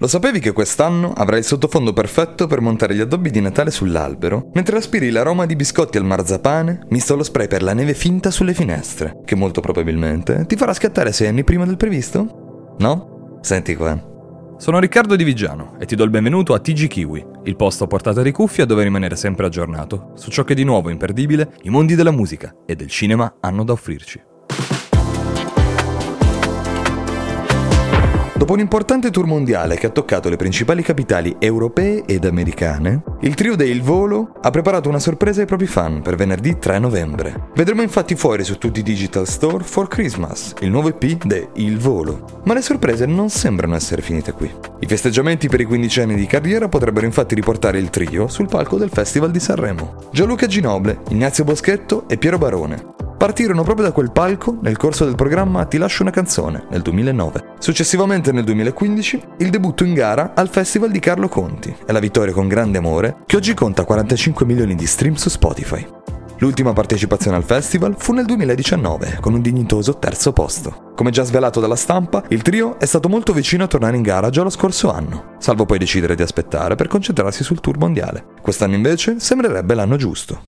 Lo sapevi che quest'anno avrai il sottofondo perfetto per montare gli addobbi di Natale sull'albero, mentre aspiri l'aroma di biscotti al marzapane, misto allo spray per la neve finta sulle finestre, che molto probabilmente ti farà scattare sei anni prima del previsto? No? Senti qua. Sono Riccardo Di Vigiano e ti do il benvenuto a TG Kiwi, il posto a portata di cuffia dove rimanere sempre aggiornato su ciò che di nuovo imperdibile i mondi della musica e del cinema hanno da offrirci. Dopo un importante tour mondiale che ha toccato le principali capitali europee ed americane, il trio dei Il Volo ha preparato una sorpresa ai propri fan per venerdì 3 novembre. Vedremo infatti fuori su tutti i digital store For Christmas, il nuovo EP de Il Volo. Ma le sorprese non sembrano essere finite qui. I festeggiamenti per i 15 anni di carriera potrebbero infatti riportare il trio sul palco del Festival di Sanremo. Gianluca Ginoble, Ignazio Boschetto e Piero Barone, partirono proprio da quel palco nel corso del programma Ti lascio una canzone nel 2009. Successivamente nel 2015 il debutto in gara al Festival di Carlo Conti e la vittoria con grande amore che oggi conta 45 milioni di stream su Spotify. L'ultima partecipazione al festival fu nel 2019, con un dignitoso terzo posto. Come già svelato dalla stampa, il trio è stato molto vicino a tornare in gara già lo scorso anno, salvo poi decidere di aspettare per concentrarsi sul tour mondiale. Quest'anno invece sembrerebbe l'anno giusto.